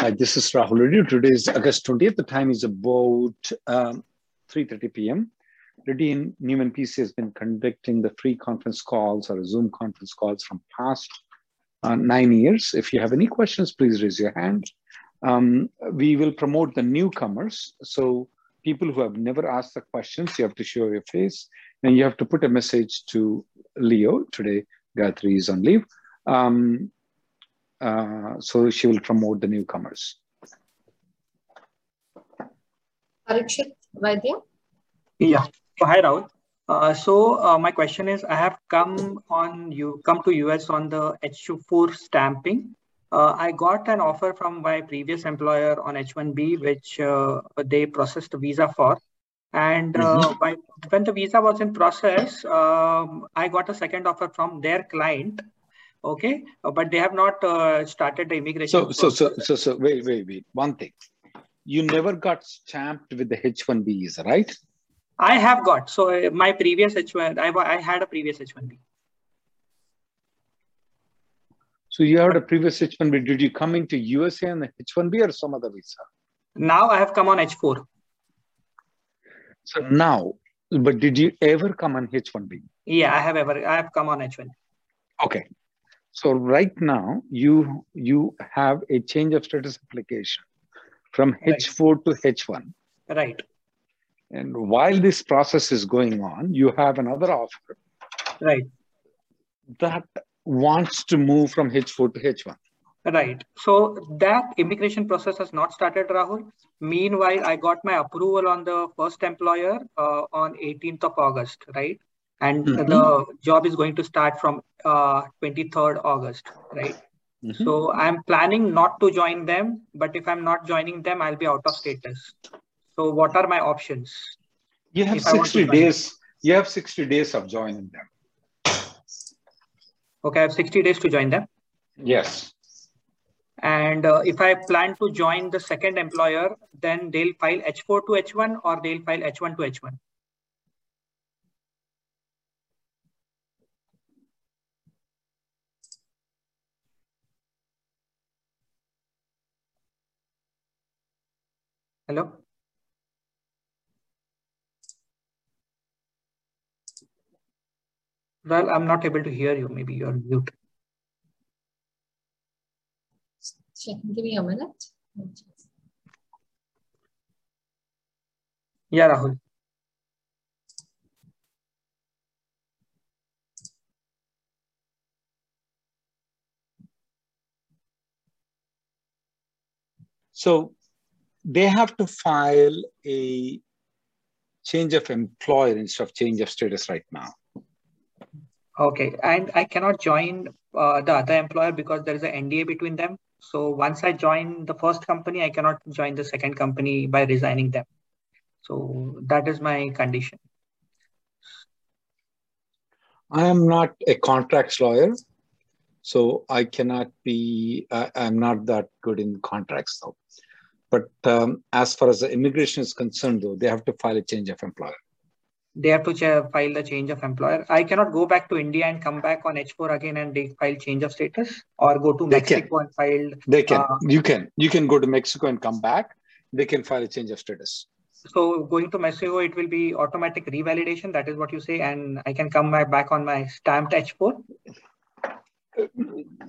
Hi, this is Rahul Reddy. Today is August 20th. The time is about um, 3.30 p.m. Reddy and Neumann PC has been conducting the free conference calls or Zoom conference calls from past uh, nine years. If you have any questions, please raise your hand. Um, we will promote the newcomers. So people who have never asked the questions, you have to show your face and you have to put a message to Leo. Today, Gayatri is on leave. Um, uh, so she will promote the newcomers. Parikshit Vaidya? Yeah. Hi, Rahul. Uh, so uh, my question is, I have come on you come to US on the H24 stamping. Uh, I got an offer from my previous employer on H1B, which uh, they processed the visa for. And uh, mm-hmm. by, when the visa was in process, um, I got a second offer from their client okay? Uh, but they have not uh, started the immigration so, so so so so wait wait wait. One thing. You never got stamped with the h1b visa right? I have got. So uh, my previous h1 I, I had a previous h1b so you had a previous h1b did you come into usa on the h1b or some other visa? Now i have come on h4 so now but did you ever come on h1b yeah i have ever i have come on h1b okay so right now you you have a change of status application from right. H4 to H1. Right. And while this process is going on, you have another offer. Right. That wants to move from H4 to H1. Right. So that immigration process has not started, Rahul. Meanwhile, I got my approval on the first employer uh, on 18th of August, right? and mm-hmm. the job is going to start from uh, 23rd august right? Mm-hmm. so i'm planning not to join them but if i'm not joining them i'll be out of status. So what are my options? You have 60 days you have 60 days of joining them. Okay i have 60 days to join them? Yes. And uh, if i plan to join the second employer then they'll file h4 to h1 or they'll file h1 to h1 Hello? Well, I'm not able to hear you. Maybe you're mute. Give me a minute. Yeah, Rahul. So they have to file a change of employer instead of change of status right now. Okay, and I cannot join uh, the other employer because there is an NDA between them. So once I join the first company, I cannot join the second company by resigning them. So that is my condition. I am not a contracts lawyer, so I cannot be. Uh, I'm not that good in contracts, though. But um, as far as the immigration is concerned, though, they have to file a change of employer. They have to ch- file the change of employer. I cannot go back to India and come back on H4 again and they file change of status, or go to they Mexico can. and file. They can. Uh, you can. You can go to Mexico and come back. They can file a change of status. So going to Mexico, it will be automatic revalidation. That is what you say, and I can come back back on my stamped H4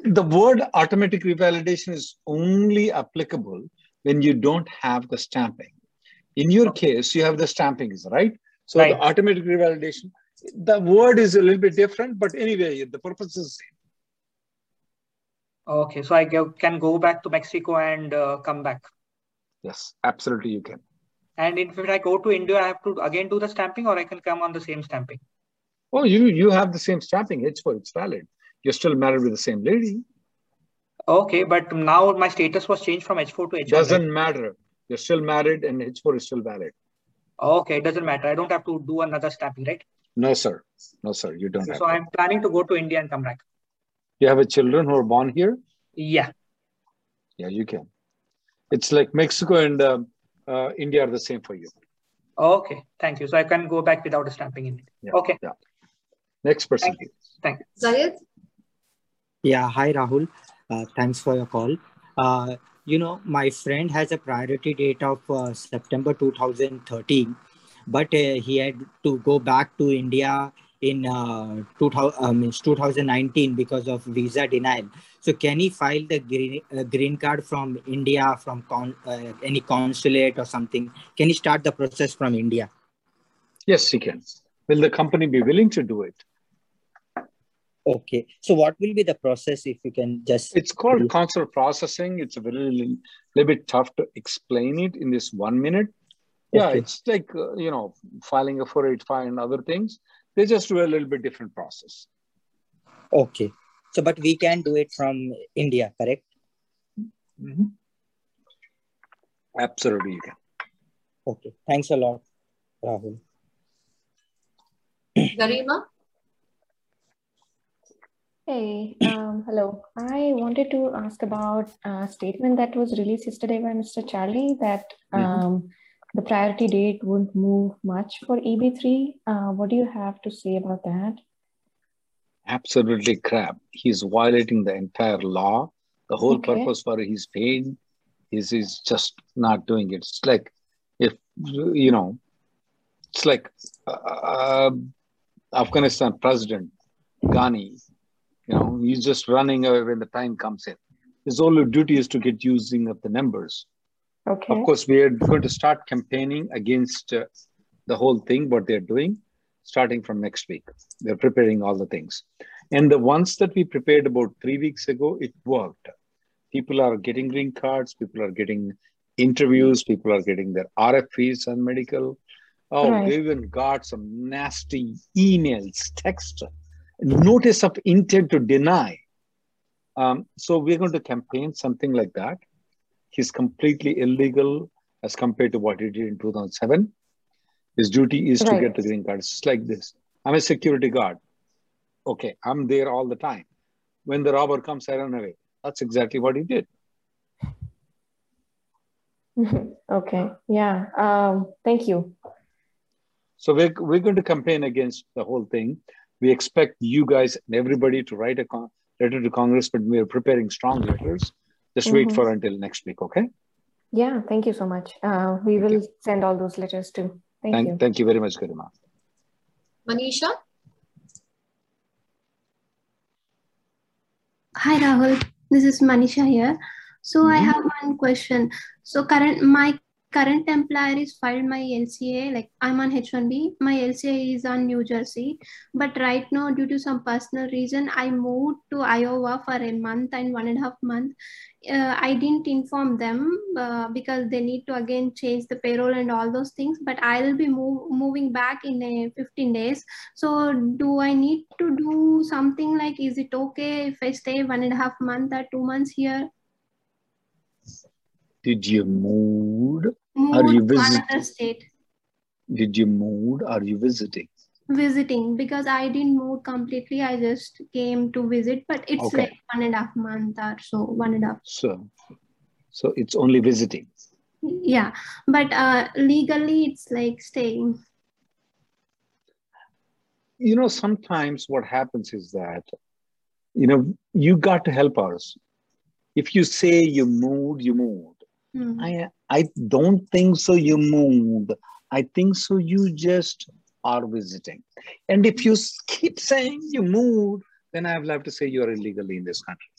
the word automatic revalidation is only applicable when you don't have the stamping. In your case, you have the stampings, right? So Right. the automatic revalidation, the word is a little bit different, but anyway, the purpose is the same. Okay, so I can go back to Mexico and uh, come back. Yes, absolutely you can. And if I go to India, I have to again do the stamping, or I can come on the same stamping. Oh, you you have the same stamping It's for it's valid. You're still married with the same lady. Okay, but now my status was changed from H4 to H1. Doesn't matter. You're still married and H4 is still valid. Okay, it doesn't matter. I don't have to do another stamping, right? No, sir. No, sir. You don't have So. I'm planning to go to India and come back. You have a children who are born here? Yeah. Yeah, you can. It's like Mexico and um, uh, India are the same for you. Okay, thank you. So I can go back without a stamping in it. Yeah. Okay, Yeah. Next person. Thank you. please. Zayed? Yeah, hi Rahul. Uh, thanks for your call. Uh, you know, my friend has a priority date of uh, September 2013, but he had to go back to India in uh, 2000, uh, means 2019 because of visa denial. So, can he file the green, uh, green card from India, from con, uh, any consulate or something? Can he start the process from India? Yes, he can. Will the company be willing to do it? Okay. So, what will be the process if you can just? It's called consular processing. It's a very little, little bit tough to explain it in this one minute. Yeah, Okay. it's like, uh, you know, filing a 485 and other things. They just do a little bit different process. Okay. So, but we can do it from India, correct? Absolutely, you can. Okay. Thanks a lot, Rahul. Garima? Hey, um, hello. I wanted to ask about a statement that was released yesterday by Mr. Charlie that Mhm. um, the priority date wouldn't move much for EB3. Uh, what do you have to say about that? Absolutely crap. He's violating the entire law. The whole Okay. purpose for his pain is he's just not doing it. It's like if you know, it's like uh, Afghanistan president Ghani. You know, he's just running away when the time comes in. His only duty is to get using of the numbers. Okay. Of course, we are going to start campaigning against uh, the whole thing, what they're doing, starting from next week. They're preparing all the things. And the ones that we prepared about three weeks ago, it worked. People are getting green cards, people are getting interviews, people are getting their RFPs on medical. Oh, Right. they even got some nasty emails, text, notice of intent to deny. Um, so we're going to campaign something like that he's completely illegal as compared to what he did in 2007. His duty is to get the green card. It's like this. I'm a security guard. Okay, I'm there all the time. When the robber comes, I run away. That's exactly what he did. okay. Yeah. Um, thank you. So we're, we're going to campaign against the whole thing. We expect you guys and everybody to write a con- letter to Congress, but we're preparing strong letters. Just wait Mhm. for until next week, okay? Yeah. Thank you so much. Uh, we Thank will you. send all those letters too. Thank Thank, you. thank you very much, Garima. Manisha? Hi Rahul, this is Manisha here. So I Mhm. have one question. So current my current employer is filed my LCA, like I'm on H1B. My LCA is on New Jersey, but right now due to some personal reason, I moved to Iowa for a month and one and a half month. Uh, I didn't inform them uh, because they need to again change the payroll and all those things. But I'll be move, moving back in a 15 days. So do I need to do something like, is it okay if I stay one and a half month or two months here? Did you move? Move you to visit- another state, Did you move? Are you visiting? visiting because I didn't move completely. I just came to visit, but it's Okay. like one and a half month or so, one and a half. So, so it's only visiting. Yeah, but uh, legally it's like staying. You know, sometimes what happens is that, you know, you got to help us. If you say you moved, you moved. Hmm. I I don't think so. You moved. I think so. You just are visiting. And if you keep saying you moved, then I will have to say you are illegally in this country.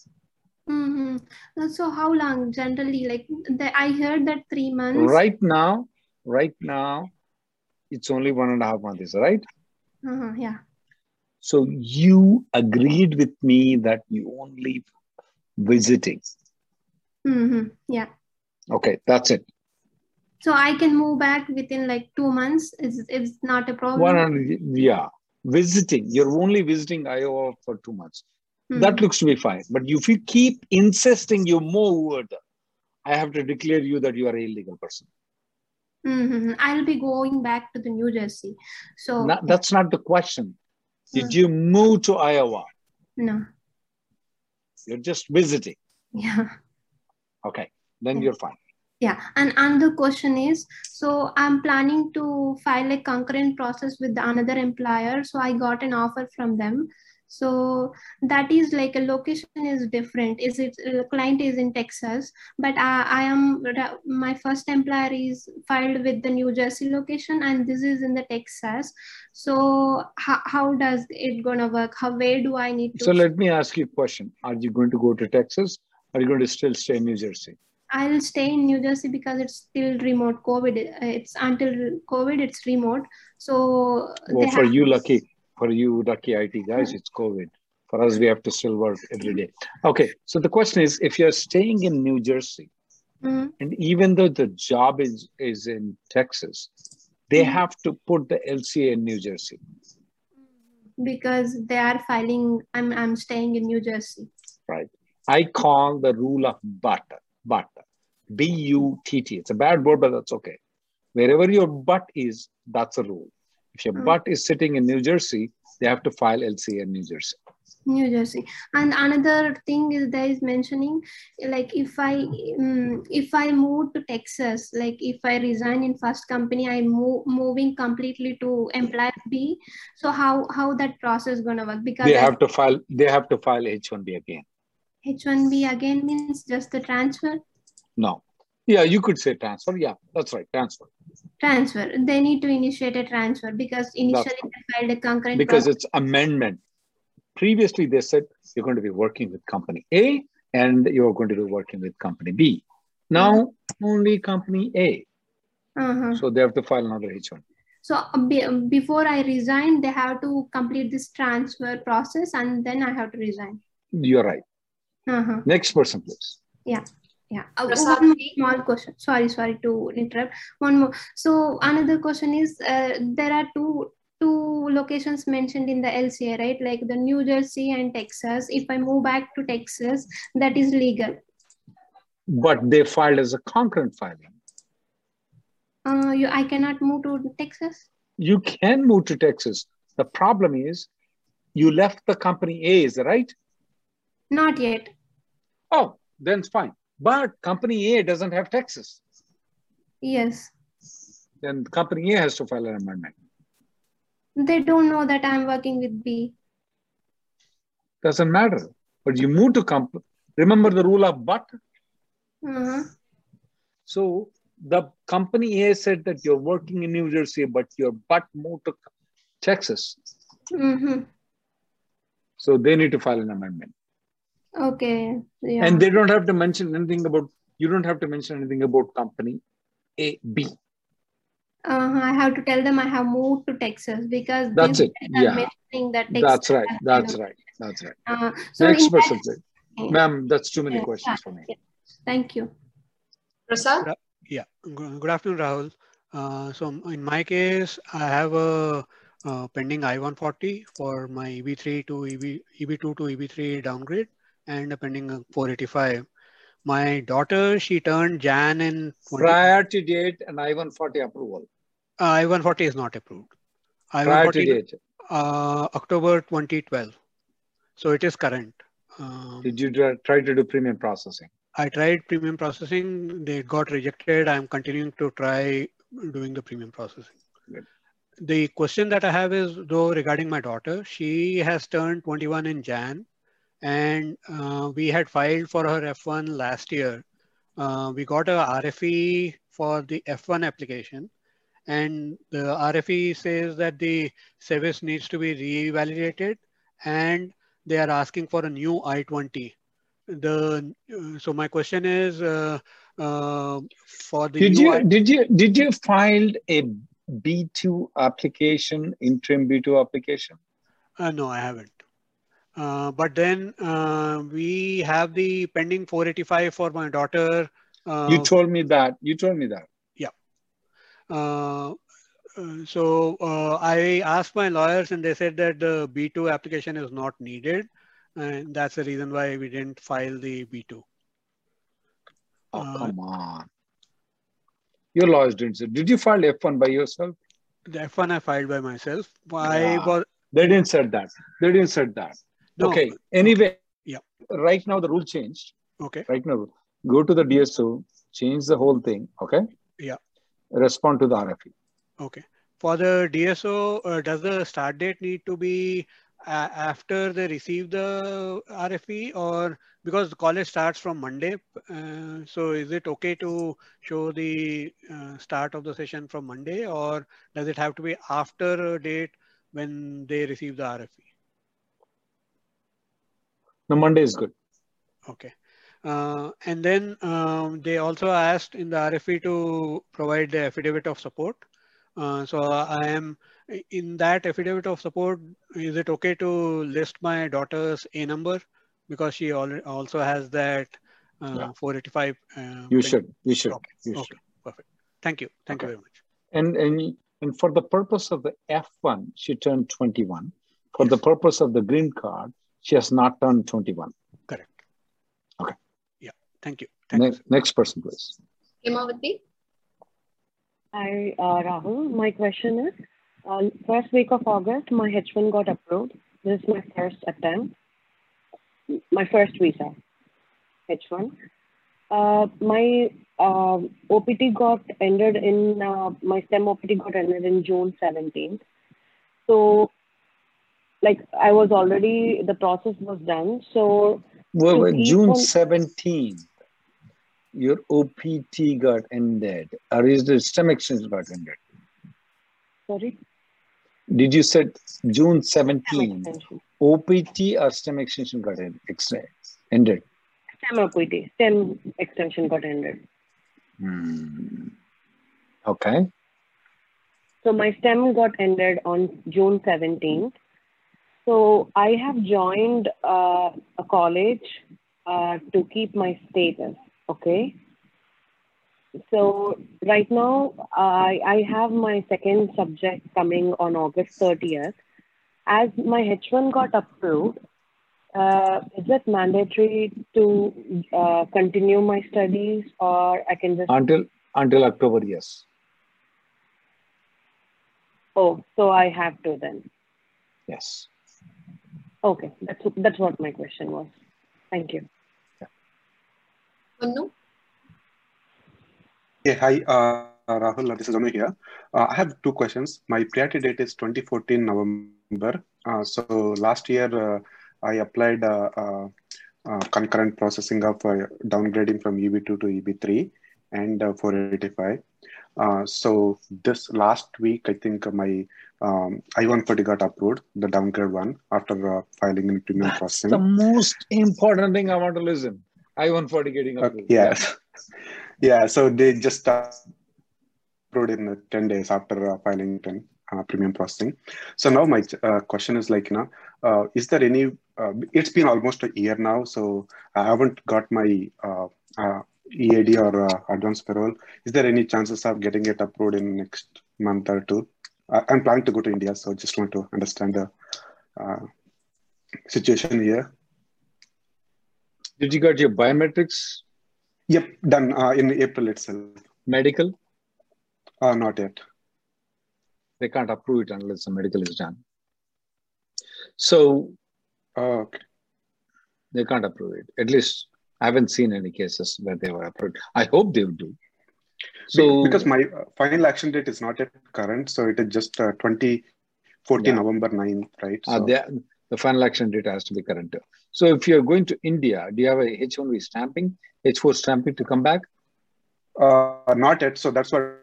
Mm-hmm. So how long generally? Like the, I heard that three months. Right now, right now, it's only one and a half months, right? Uh-huh, yeah. So you agreed with me that you only visiting. Mm-hmm. Yeah. Okay, that's it. So I can move back within like two months. It's it's not a problem. One hundred, yeah. Visiting. You're only visiting Iowa for two months. Mhm. That looks to be fine. But if you keep insisting you move I have to declare you that you are an illegal person. Mhm. I'll be going back to the New Jersey. So Not- that's not the question. Did you move to Iowa? no. You're just visiting. Yeah. Okay, then Yeah. you're fine. Yeah, and another question is, so I'm planning to file a concurrent process with another employer. So I got an offer from them. So that is like a location is different. Is it uh, client is in Texas, but I, I am my first employer is filed with the New Jersey location, and this is in the Texas. So how, how does it gonna work? How where do I need to? So let me ask you a question. Are you going to go to Texas? Are you going to still stay in New Jersey? I'll stay in New Jersey because it's still remote. COVID, uh, it's until COVID, it's remote. So Well, for you, lucky. For you, lucky IT guys, it's COVID. For us, we have to still work every day. Okay, so the question is, if you're staying in New Jersey, Mhm. and even though the job is is in Texas, they Mhm. have to put the LCA in New Jersey. because they are filing. I'm I'm staying in New Jersey. Right. I call the rule of but, but, B U T T. It's a bad word, but that's okay. Wherever your butt is, that's a rule. If your Mm. but is sitting in New Jersey, they have to file LCA in New Jersey. New Jersey. And another thing is there is mentioning like if I um, if I move to Texas, like if I resign in first company, I'm move, moving completely to employer B. So how how that process gonna work? Because They have to file. They have to file H-1B again. H1B again means just the transfer. No. Yeah, you could say transfer. Yeah, that's right. Transfer. Transfer. They need to initiate a transfer because initially right. they filed a concurrent Because process. it's amendment. Previously, they said you're going to be working with company A and you're going to be working with company B. Now, only company A. Uh-huh. So they have to file another H1. So uh, be, before I resign, they have to complete this transfer process and then I have to resign. You're right. Uh-huh. Next person, please. Yeah. Uh, one more small question. Sorry, sorry to interrupt. One more. So another question is, uh, there are two two locations mentioned in the LCA, right? Like the New Jersey and Texas. If I move back to Texas, that is legal. But they filed as a concurrent filing. Uh, you, I cannot move to Texas. You can move to Texas. The problem is you left the company A, is that right? Not yet. Oh, then it's fine. But company A doesn't have Texas. Yes. Then company A has to file an amendment. They don't know that I'm working with B. Doesn't matter. But you move to company. Remember the rule of but? Uh-huh. So the company A said that you're working in New Jersey, but your but moved to Texas. Mm-hmm. So they need to file an amendment. Okay. Yeah. And they don't have to mention anything about, you don't have to mention anything about company A, B. uh, I have to tell them I have moved to Texas because That's it. Yeah. mentioning that Texas That's right. That's right. That's right. Uh, so Next in that- person. Yeah. Ma'am, that's too many Yeah. questions for me. Thank you. Prasad? Yeah, good good afternoon, Rahul. Uh, so in my case, I have a, uh pending I-140 for my EB3 to EB, EB2 to EB3 downgrade and pending uh, 485. My daughter, she turned Jan in 20, uh, Priority date and I-140 approval. I-140 is not approved. Priority I-140, date. uh, October 2012. So it is current. Um, Did you try- try to do premium processing? I tried premium processing. They got rejected. I'm continuing to try doing the premium processing. Good. The question that I have is though regarding my daughter, she has turned 21 in Jan and uh, we had filed for her F1 last year. Uh, we got a RFE for the F1 application and the RFE says that the service needs to be revalidated and they are asking for a new I-20 the uh, so my question is uh, uh, for the did you did you did you filed a B2 application, interim B2 application? Uh, no, I haven't. Uh, but then uh, we have the pending 485 for my daughter. Uh, you told me that. You told me that. Yeah. Uh, so uh, I asked my lawyers and they said that the B2 application is not needed. And that's the reason why we didn't file the B2. Oh, Uh, come on. Your lawyers didn't say. Did you file F1 by yourself? The F1 I filed by myself. I Yeah. was, They didn't said that. They didn't said that. No, Okay. Anyway, Yeah. right now the rule changed. okay. Right now, go to the DSO, change the whole thing. Okay. Yeah. Respond to the. RFE. Okay. For the DSO, uh, does the start date need to be after they receive the RFE or because the college starts from Monday? Uh, so is it okay to show the uh, start of the session from Monday or does it have to be after a date when they receive the RFE? No, Monday is good. Okay. Uh, and then um, they also asked in the RFE to provide the affidavit of support. Uh, so I am in that affidavit of support. Is it okay to list my daughter's A number because she al- also has that uh, Yeah. 485? Uh, You should. You should. Okay. You Okay. should. Perfect. Thank you. Thank Okay. you very much. And, and and for the purpose of the F1, she turned 21. For the purpose of the green card, she has not turned 21. Correct. Okay. Yeah. Thank you. Thank you. Next, next person, please. Hemavati? Hi, uh, Rahul. My question is, uh, first week of August, my H1 got approved. This is my first attempt, my first visa, H1. Uh, my uh, OPT got ended in, uh, my STEM OPT got ended in June 17th. So, like, I was already, the process was done. So, Well, well, June 17th, your OPT got ended, or is the STEM extension got ended? sorry, Did you said June 17th. OPT or STEM extension got ended? STEM OPT, STEM extension got ended. Hmm. Okay. So my STEM got ended on June 17th. So I have joined uh, a college uh, to keep my status. Okay. So right now I I have my second subject coming on August 30th. As my H1 got approved, uh, is it mandatory to uh, continue my studies or I can just Until until October, yes. oh so I have to then. Yes. Okay, that's that's what my question was. Thank you. Mannu? Yeah, hi, uh, Rahul. This is Anu here. Uh, I have two questions. My priority date is 2014 November. Uh, so last year uh, I applied uh, uh, uh, concurrent processing of uh, downgrading from EB2 to EB3 and uh, 485. Uh, so this last week, I think my um, I-140 got approved, the downgrade one, after uh, filing in premium That's processing. the most important thing I want to listen. I-140 getting Okay, approved. yes. Yeah, so they just approved in uh, 10 days after uh, filing 10 uh, premium processing. So now my uh, question is like, you know, uh, is there any, uh, it's been almost a year now, so I haven't got my uh, uh, EAD or uh, advance parole. Is there any chances of getting it approved in next month or two? I- I'm planning to go to India, so just want to understand the uh, situation here. Did you get your biometrics, Yep, done uh, in April itself. medical? Uh, not yet. They can't approve it unless the medical is done. So Oh, okay. they can't approve it. At least I haven't seen any cases where they were approved. I hope they will do. So because my uh, final action date is not yet current, so it is just uh, 2014 Yeah. November 9th, right? uh, So, the, the final action date has to be current. So if you're going to India, do you have a H1B stamping, H4 stamping to come back? uh, not yet. So that's what.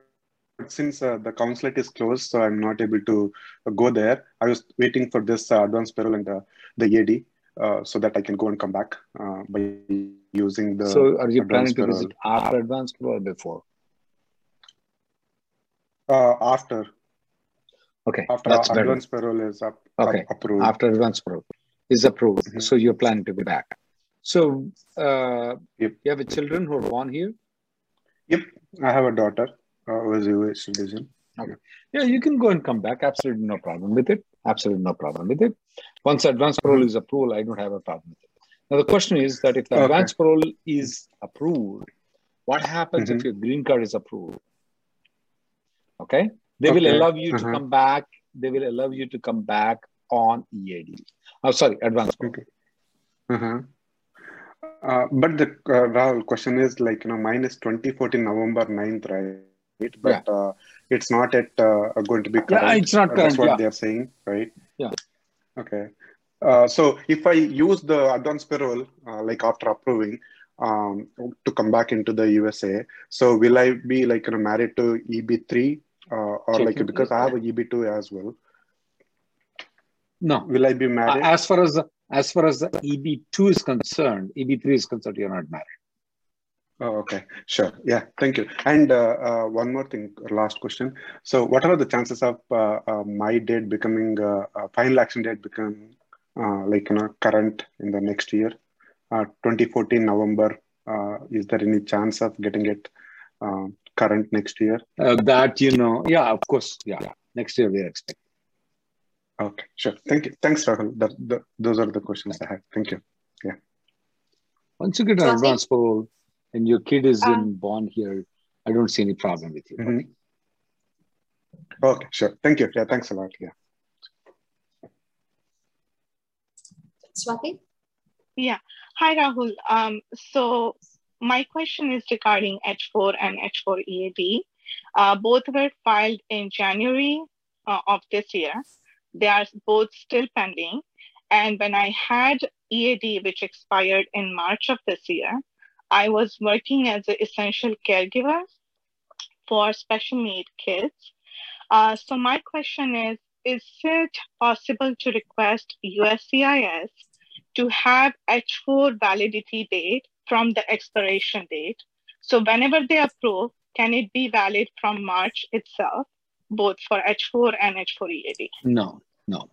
Since uh, the consulate is closed, so I'm not able to uh, go there. I was waiting for this uh, advance parole and the, the EAD. uh, so that I can go and come back uh, by using the. So, are you planning to visit after advance parole or before? Uh, after Okay, after that's advance parole is up, Okay, up- approved. after advance parole is approved. Mhm. So you're planning to be back. So uh, Yep. you have children who are born here. Yep, I have a daughter uh, who is a US citizen. Okay. Yeah, you can go and come back. Absolutely no problem with it. Absolutely no problem with it. Once advance parole is approved, I don't have a problem with it. Now the question is that if the Okay. advance parole is approved, what happens if Mhm. your green card is approved? Okay, they will allow you to Uh-huh. come back. They will allow you to come back on EAD. Oh, sorry, advance parole. Okay. Uh-huh. Uh, but the uh, Rahul question is like you know mine is 2014 November 9th, right? But uh, it's not yet uh, going to be current. Yeah, it's not Uh, That's what yeah. they're saying, right? Yeah. Okay. Uh, so if I use the advance parole, uh, like after approving, um, to come back into the USA, so will I be like you know married to EB3 uh, or like because I have a EB2 as well? No, Will I be married? as far as as far as the EB2 is concerned, EB3 is concerned, you're not married. Oh, okay. Sure. Yeah. Thank you. And uh, uh, one more thing, last question. So, what are the chances of uh, uh, my date becoming uh, uh, final action date become uh, like you know current in the next year, uh, 2014 November? Uh, is there any chance of getting it uh, current next year? Uh, that you know, yeah, of course, yeah. Next year we are expecting. Okay. Sure. Thank you. Thanks, Rahul. That, that, those are the questions I have. Thank you. Yeah. Once you get an advance parole and your kid is Um, in born here, I don't see any problem with you. Mhm. Okay. Sure. Thank you. Yeah. Thanks a lot. Yeah. Swati? Yeah. Hi, Rahul. Um, so my question is regarding H4 and H4 EAD. Uh, both were filed in January uh, of this year. They are both still pending. And when I had EAD, which expired in March of this year, I was working as an essential caregiver for special need kids. Uh, so my question is, is it possible to request USCIS to have H4 validity date from the expiration date. So whenever they approve, can it be valid from March itself, both for H4 and H4 EAD? No, no.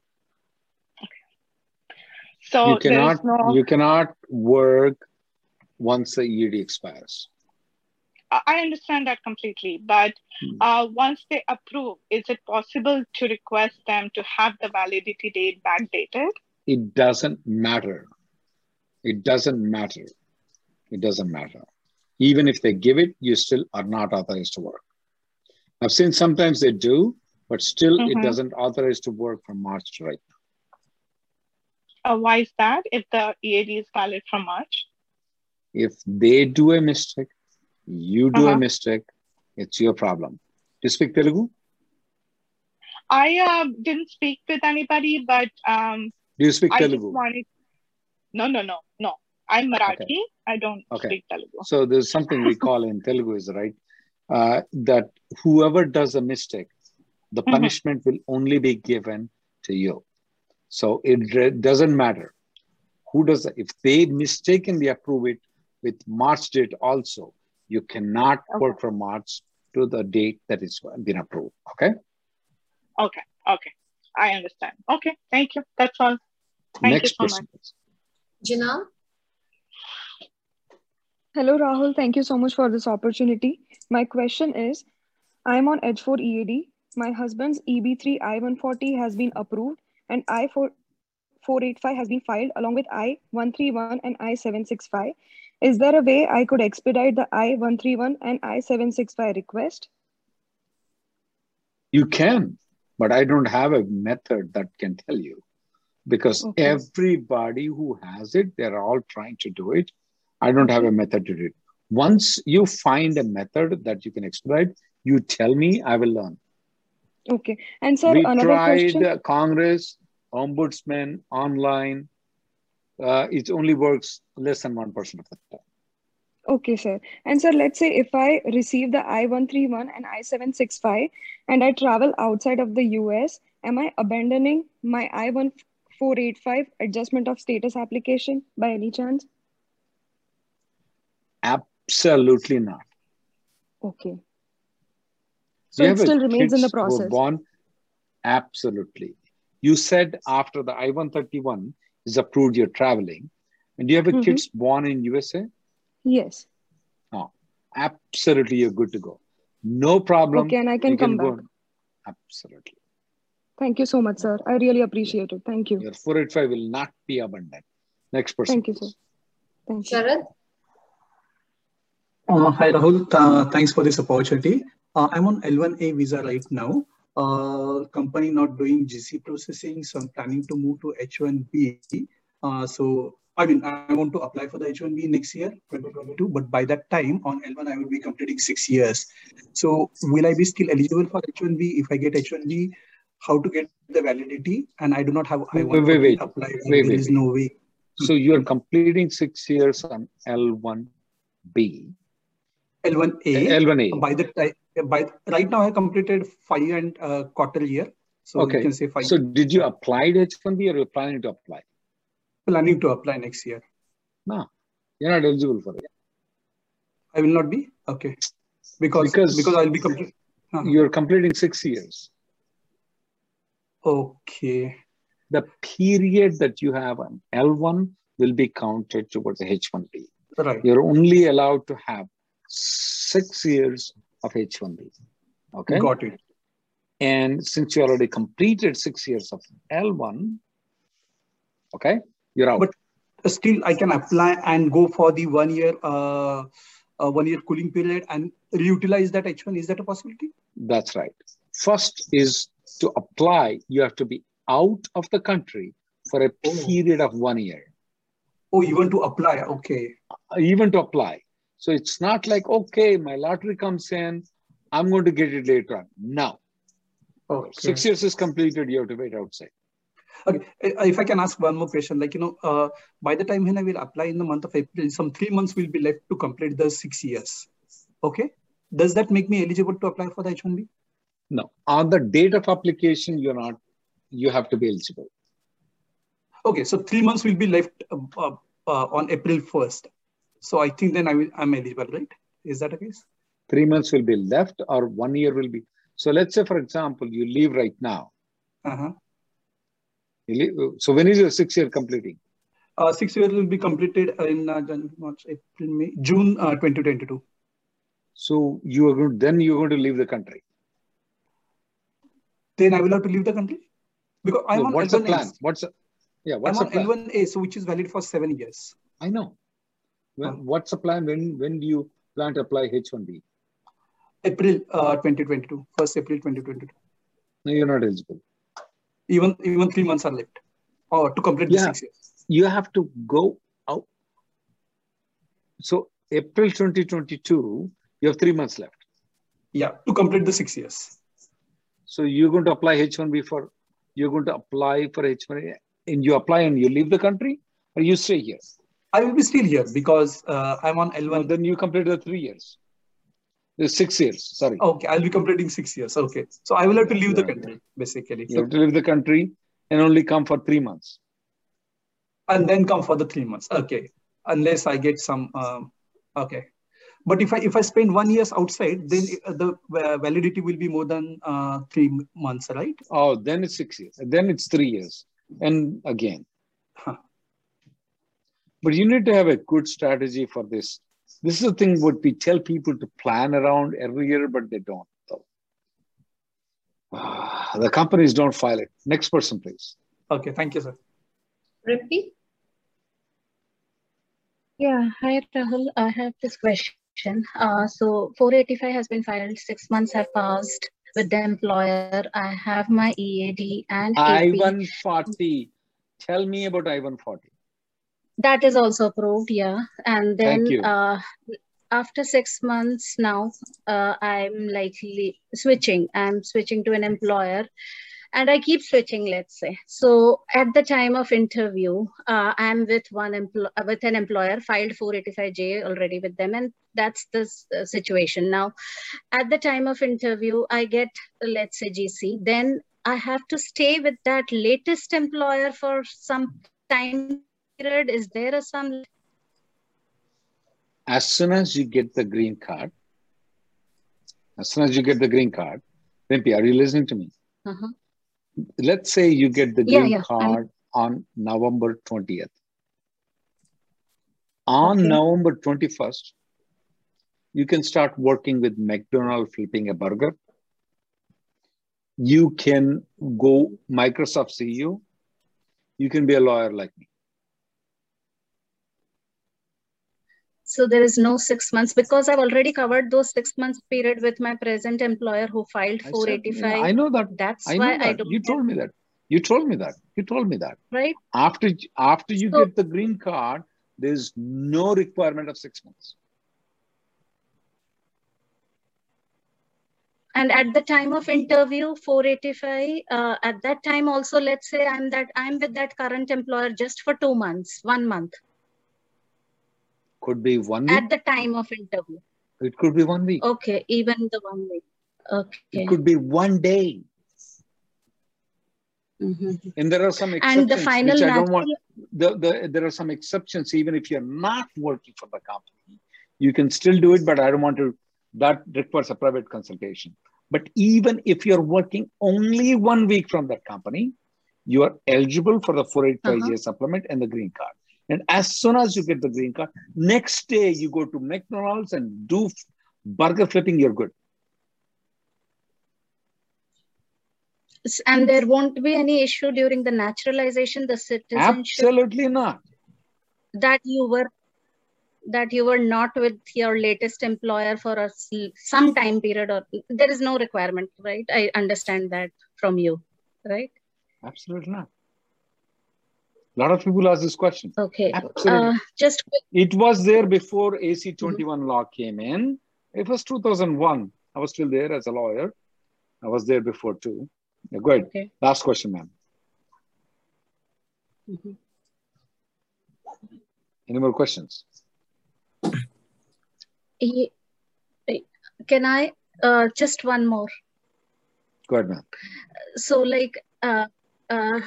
Okay. So you cannot no, you cannot work once the EAD expires. I understand that completely, but Hmm. uh, once they approve, is it possible to request them to have the validity date backdated? It doesn't matter. It doesn't matter. It doesn't matter. Even if they give it, you still are not authorized to work. I've seen sometimes they do, but still it Mhm. doesn't authorize to work from March to right. Uh, why is that if the EAD is valid from March? If they do a mistake, you do a Uh-huh. mistake, it's your problem. Do you speak Telugu? I uh, didn't speak with anybody, but um, Do you speak I Telugu? wanted. No, no, no, no. I'm Marathi. I don't Okay. speak Telugu. So there's something we call in Telugu is right uh, that whoever does a mistake, the Mhm. punishment will only be given to you. So it re- doesn't matter who does it. If they mistakenly approve it with March date also, you cannot work from March to the date that it's been approved. Okay. Okay, okay. I understand. Okay, thank you. That's all. Thank Next you so person. much. Jinal? Hello, Rahul. Thank you so much for this opportunity. My question is I'm on H4 EAD. My husband's E EB3 I-140 has been approved and I-485 has been filed along with I-131 and I-765. Is there a way I could expedite the I-131 and I-765 request? You can, but I don't have a method that can tell you because Okay. everybody who has it, they're all trying to do it. I don't have a method to do it. Once you find a method that you can exploit, you tell me, I will learn. Okay. And sir, we another tried question. Congress, Ombudsman, online. Uh, it only works less than 1% of the time. Okay, sir. And sir, let's say if I receive the I-131 and I-765 and I travel outside of the US, am I abandoning my I 1485 adjustment of status application by any chance? Absolutely not. Okay. So you it still remains in the kids who were process. Born? Absolutely. You said after the I-131 is approved, you're traveling. And do you have a Mhm. kids born in USA? Yes. No. Absolutely, you're good to go. No problem. Okay, and I can You come go- back. Absolutely. Thank you so much, sir. I really appreciate it. Thank you. Your 485 will not be abundant. Next person. Thank you, sir. Thank you. Sharad? Uh, hi, Rahul. Uh, thanks for this opportunity. Uh, I'm on L1A visa right now. Uh, company not doing GC processing, so I'm planning to move to H1B. Uh, so, I mean, I want to apply for the H1B next year, 2022, but by that time on L1, I will be completing six years. So, will I be still eligible for H1B? If I get H1B, how to get the validity? And I do not have I want wait, wait. applied. and Wait, there wait, is wait. no way. So you're completing six years on L1B. L1A. L1A. By the time, by right now, I completed five and uh, quarter year. So okay. you can say five. So did you apply to H1B or you're planning to apply? planning to apply next year. No, you're not eligible for it. I will not be okay because Because- because, I'll be complete. Uh-huh. You're completing six years. Okay. The period that you have on L1 will be counted towards the H1B. Right. You're only allowed to have six years of H1B. Okay. Got it. And since you already completed six years of L1, okay, you're out. But still, I can apply and go for the one year uh, uh, one year cooling period and reutilize that H1. Is that a possibility? That's right. First is to apply, you have to be out of the country for a period of one year, Oh, you want to apply? Okay. even to apply. So it's not like, okay, my lottery comes in, I'm going to get it later on. No. Okay. Six years is completed, you have to wait outside. Okay, if I can ask one more question, like, you know, uh, by the time when I will apply in the month of April, some three months will be left to complete the six years. Okay. Does that make me eligible to apply for the H1B? No. On the date of application, you're not, you have to be eligible. Okay, so three months will be left uh, uh, uh, on April 1st. So I think then I will, I'm eligible, right? Is that the case? Three months will be left or one year will be. So let's say, for example, you leave right now. Uh-huh. Leave, so when is your six year completing? Uh, six years will be completed in uh, Jan- March, April, May, June uh, 2022. So you are going, then you're going to leave the country. Then I will have to leave the country because I'm No, on what's L1A. the plan? What's the, yeah, what's I'm on plan? L1A, so which is valid for seven years. I know. When. What's the plan? When when do you plan to apply H1B? April uh, 2022, 1st April 2022. No, you're not eligible. Even even three months are left, or to complete the Yeah. six years. You have to go out. So April 2022, you have three months left. Yeah, to complete the six years. So you're going to apply H1B for, you're going to apply for H1B and you apply and you leave the country or you stay here? I will be still here because uh, I'm on L1. then you complete the three years. The six years, sorry. Okay, I'll be completing six years. Okay, so I will have to leave the Yeah. country basically, You have to leave the country and only come for three months. and then come for the three months. Okay, unless I get some. Um, okay, but if I if I spend one years outside, then uh, the uh, validity will be more than uh, three months, right? Oh, then it's six years. Then it's three years. And again. Huh. But you need to have a good strategy for this. This is the thing what we tell people to plan around every year, but they don't. Though. The companies don't file it. Next person, please. Okay, thank you, sir. Rippy? Yeah, hi Rahul. I have this question. Uh, so 485 has been filed, six months have passed with the employer. I have my EAD and I AP. 140. Tell me about I 140. That is also approved, yeah. And then uh, after six months now, uh, I'm likely switching. I'm switching to an employer and I keep switching, let's say. So at the time of interview, uh, I'm with one empl- uh, with an employer, filed 485J already with them, and that's the uh, situation. Now, at the time of interview, I get, let's say, GC. Then I have to stay with that latest employer for some time period? Is there a some? As soon as you get the green card, as soon as you get the green card, Rimpi, are you listening to me? Uh-huh. Let's say you get the green yeah, card on November 20th. On Okay. November 21st, you can start working with McDonald's flipping a burger. You can go Microsoft CEO. You can be a lawyer like me. So there is no six months because I've already covered those six months period with my present employer who filed I said, 485. I know that. That's I why know I don't You told me that. You told me that. You told me that. right. After after you So- get the green card, there's no requirement of six months. And at the time of interview, 485, uh, at that time also, let's say I'm that I'm with that current employer just for two months, one month. Could be one week. At the time of interview. It could be one week. Okay, even the one week. Okay. It could be one day. Mhm. And there are some exceptions. And the final which I don't want. The, the, there are some exceptions, even if you're not working for the company, you can still do it, but I don't want to. That requires a private consultation. But even if you're working only one week from that company, you are eligible for the 485 Uh-huh. supplement and the green card. And as soon as you get the green card, next day you go to McDonald's and do burger flipping, you're good. And there won't be any issue during the naturalization, the citizenship Absolutely not. that you were that you were not with your latest employer for a, some time period or there is no requirement, right? I understand that from you, right? Absolutely not. A lot of people ask this question. Okay. Absolutely. Uh, just quick, It was there before AC 21 law came in. It was 2001. I was still there as a lawyer. I was there before too. Yeah, go ahead. Okay. Last question, ma'am. Mhm. Any more questions? Can I uh, just one more? Go ahead, ma'am. so like uh, uh,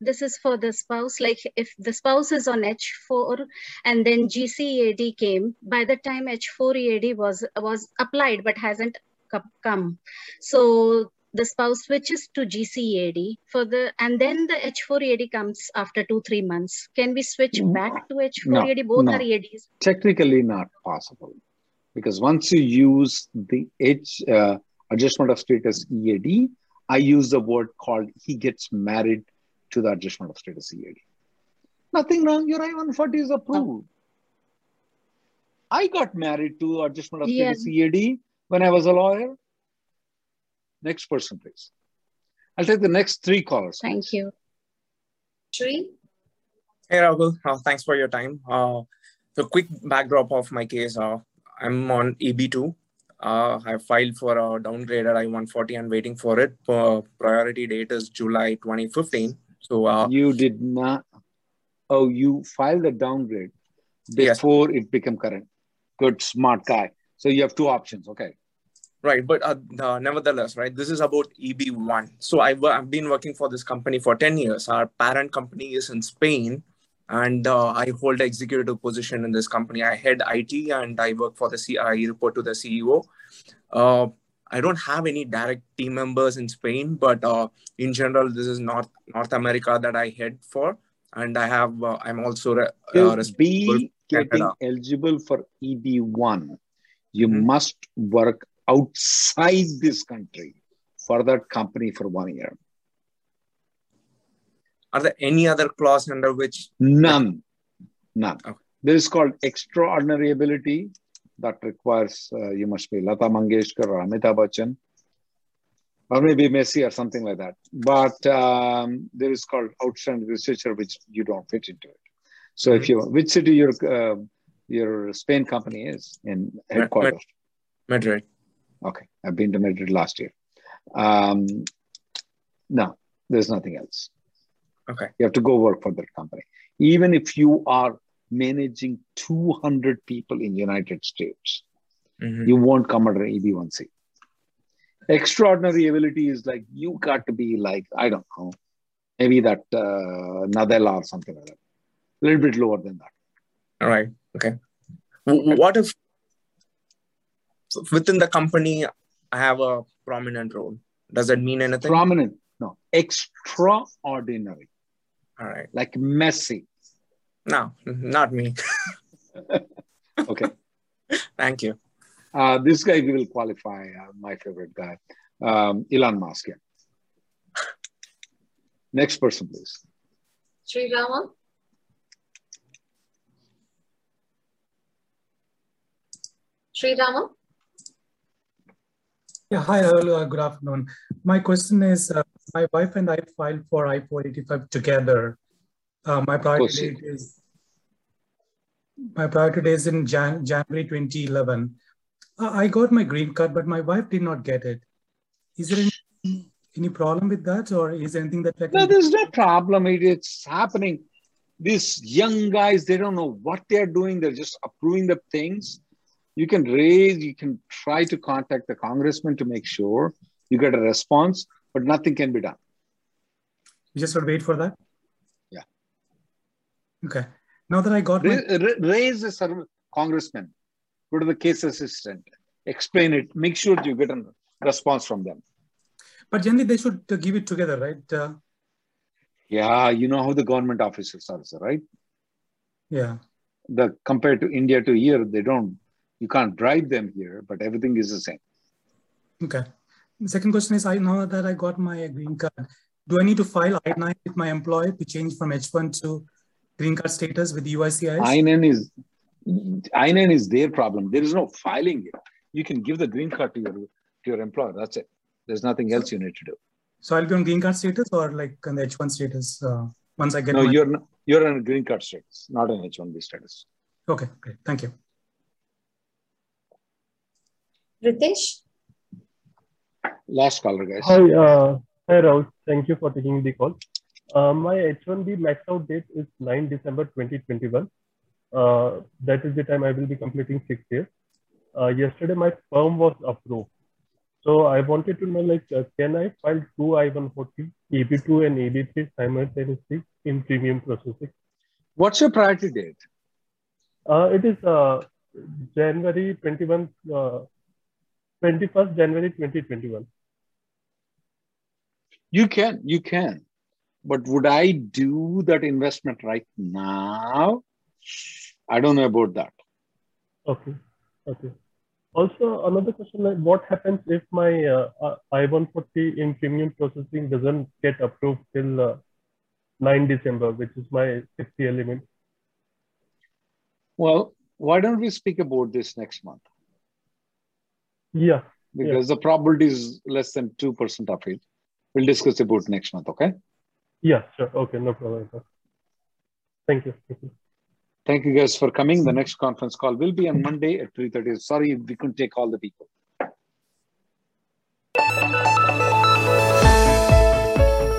this is for the spouse like if the spouse is on h4 and then GC EAD came by the time H4 EAD was was applied but hasn't come so the spouse switches to GC EAD for the and then the H4 EAD comes after two three months. Can we switch back to H4 EAD both no. are E eds Technically not possible. Because once you use the H uh, adjustment of status EAD, I use the word called he gets married to the adjustment of status EAD. Nothing wrong. Your I-140 is approved. I got married to adjustment of Yeah. status EAD when I was a lawyer. Next person, please. I'll take the next three callers. thank you Shri? Hey Rahul, uh, thanks for your time. Uh, so quick backdrop of my case. Uh, I'm on EB2. Uh, I filed for a downgraded I-140 and waiting for it. Uh, priority date is July 2015. So uh, You did not. Oh, you filed a downgrade Yes. before it became current. Good, smart guy. So you have two options. Okay. Right, but uh, uh, nevertheless, right, this is about EB1. So I've, I've been working for this company for 10 years. Our parent company is in Spain, and uh, I hold executive position in this company. I head IT and I work for the C. I report to the CEO. I don't have any direct team members in Spain, but uh, in general, this is North North America that I head for, and I have uh, I'm also re- uh, be getting eligible for EB1, you Mhm. must work outside this country for that company for one year. Are there any other clause under which None. None. Okay. This is called extraordinary ability that requires uh, you must be Lata Mangeshkar or Amitabh Bachchan or maybe Messi or something like that. But um, there is called outstanding researcher, which you don't fit into it. So if you, which city your uh, your Spain company is in headquarters? Madrid? Okay, I've been to Madrid last year. Um, no, there's nothing else. Okay. You have to go work for that company. Even if you are managing 200 people in United States, Mhm. you won't come under EB1C. Extraordinary ability is like you got to be like, I don't know, maybe that uh, Nadella or something like that. A little bit lower than that. All right. Okay. What if within the company I have a prominent role? Does that mean anything? Prominent. No. Extraordinary. All right. Like Messi. No, not me. okay. Thank you. Uh, this guy will qualify. Uh, my favorite guy, um, Elon Musk. Yeah. Next person, please. Sri Rama. Sri Rama. Yeah, hi, hello, uh, good afternoon. My question is, uh, my wife and I filed for I-485 together. Uh, my priority date is my priority date is in Jan January 2011. Uh, I got my green card, but my wife did not get it. Is there any, any problem with that, or is anything that I can No, there's no problem. It, it's happening. These young guys, they don't know what they're doing. They're just approving the things. You can raise, you can try to contact the congressman to make sure you get a response, but nothing can be done. You just to wait for that? Okay. Now that I got raise, my... raise the congressman, go to the case assistant, explain it, make sure you get a response from them. But generally, they should uh, give it together, right? Uh... Yeah, you know how the government officers are, right? Yeah. The compared to India to here, they don't. You can't drive them here, but everything is the same. Okay. The second question is: I know that I got my green card. Do I need to file I-9 with my employer to change from H1 to green card status with USCIS? I-9 is I-9 is their problem. There is no filing it. You can give the green card to your to your employer. That's it. There's nothing else you need to do. So I'll be on green card status or like on the H1 status uh, once I get. No, my... you're not, you're on green card status, not on H1B status. Okay, great. Thank you. Ritesh. Last caller, guys. Hi, uh, hi, Rahul. Thank you for taking the call. Uh, my H1B max out date is 9 December 2021. Uh, that is the time I will be completing six years. Uh, yesterday, my firm was approved. So I wanted to know, like, uh, can I file two I-140, EB2 and EB3 simultaneously in premium processing? What's your priority date? Uh, it is uh, January 21, 21st January 2021. You can, you can. But would I do that investment right now? I don't know about that. Okay. Okay. Also, another question like what happens if my uh, uh I-140 in premium processing doesn't get approved till uh, 9 December, which is my six year limit? Well, why don't we speak about this next month? Yeah. Because yeah. the probability is less than 2% of it. We'll discuss about next month, okay? Yeah, sure. Okay, no problem. Thank you. Thank you. Thank you guys for coming. The next conference call will be on Monday at 3.30. Sorry, we couldn't take all the people.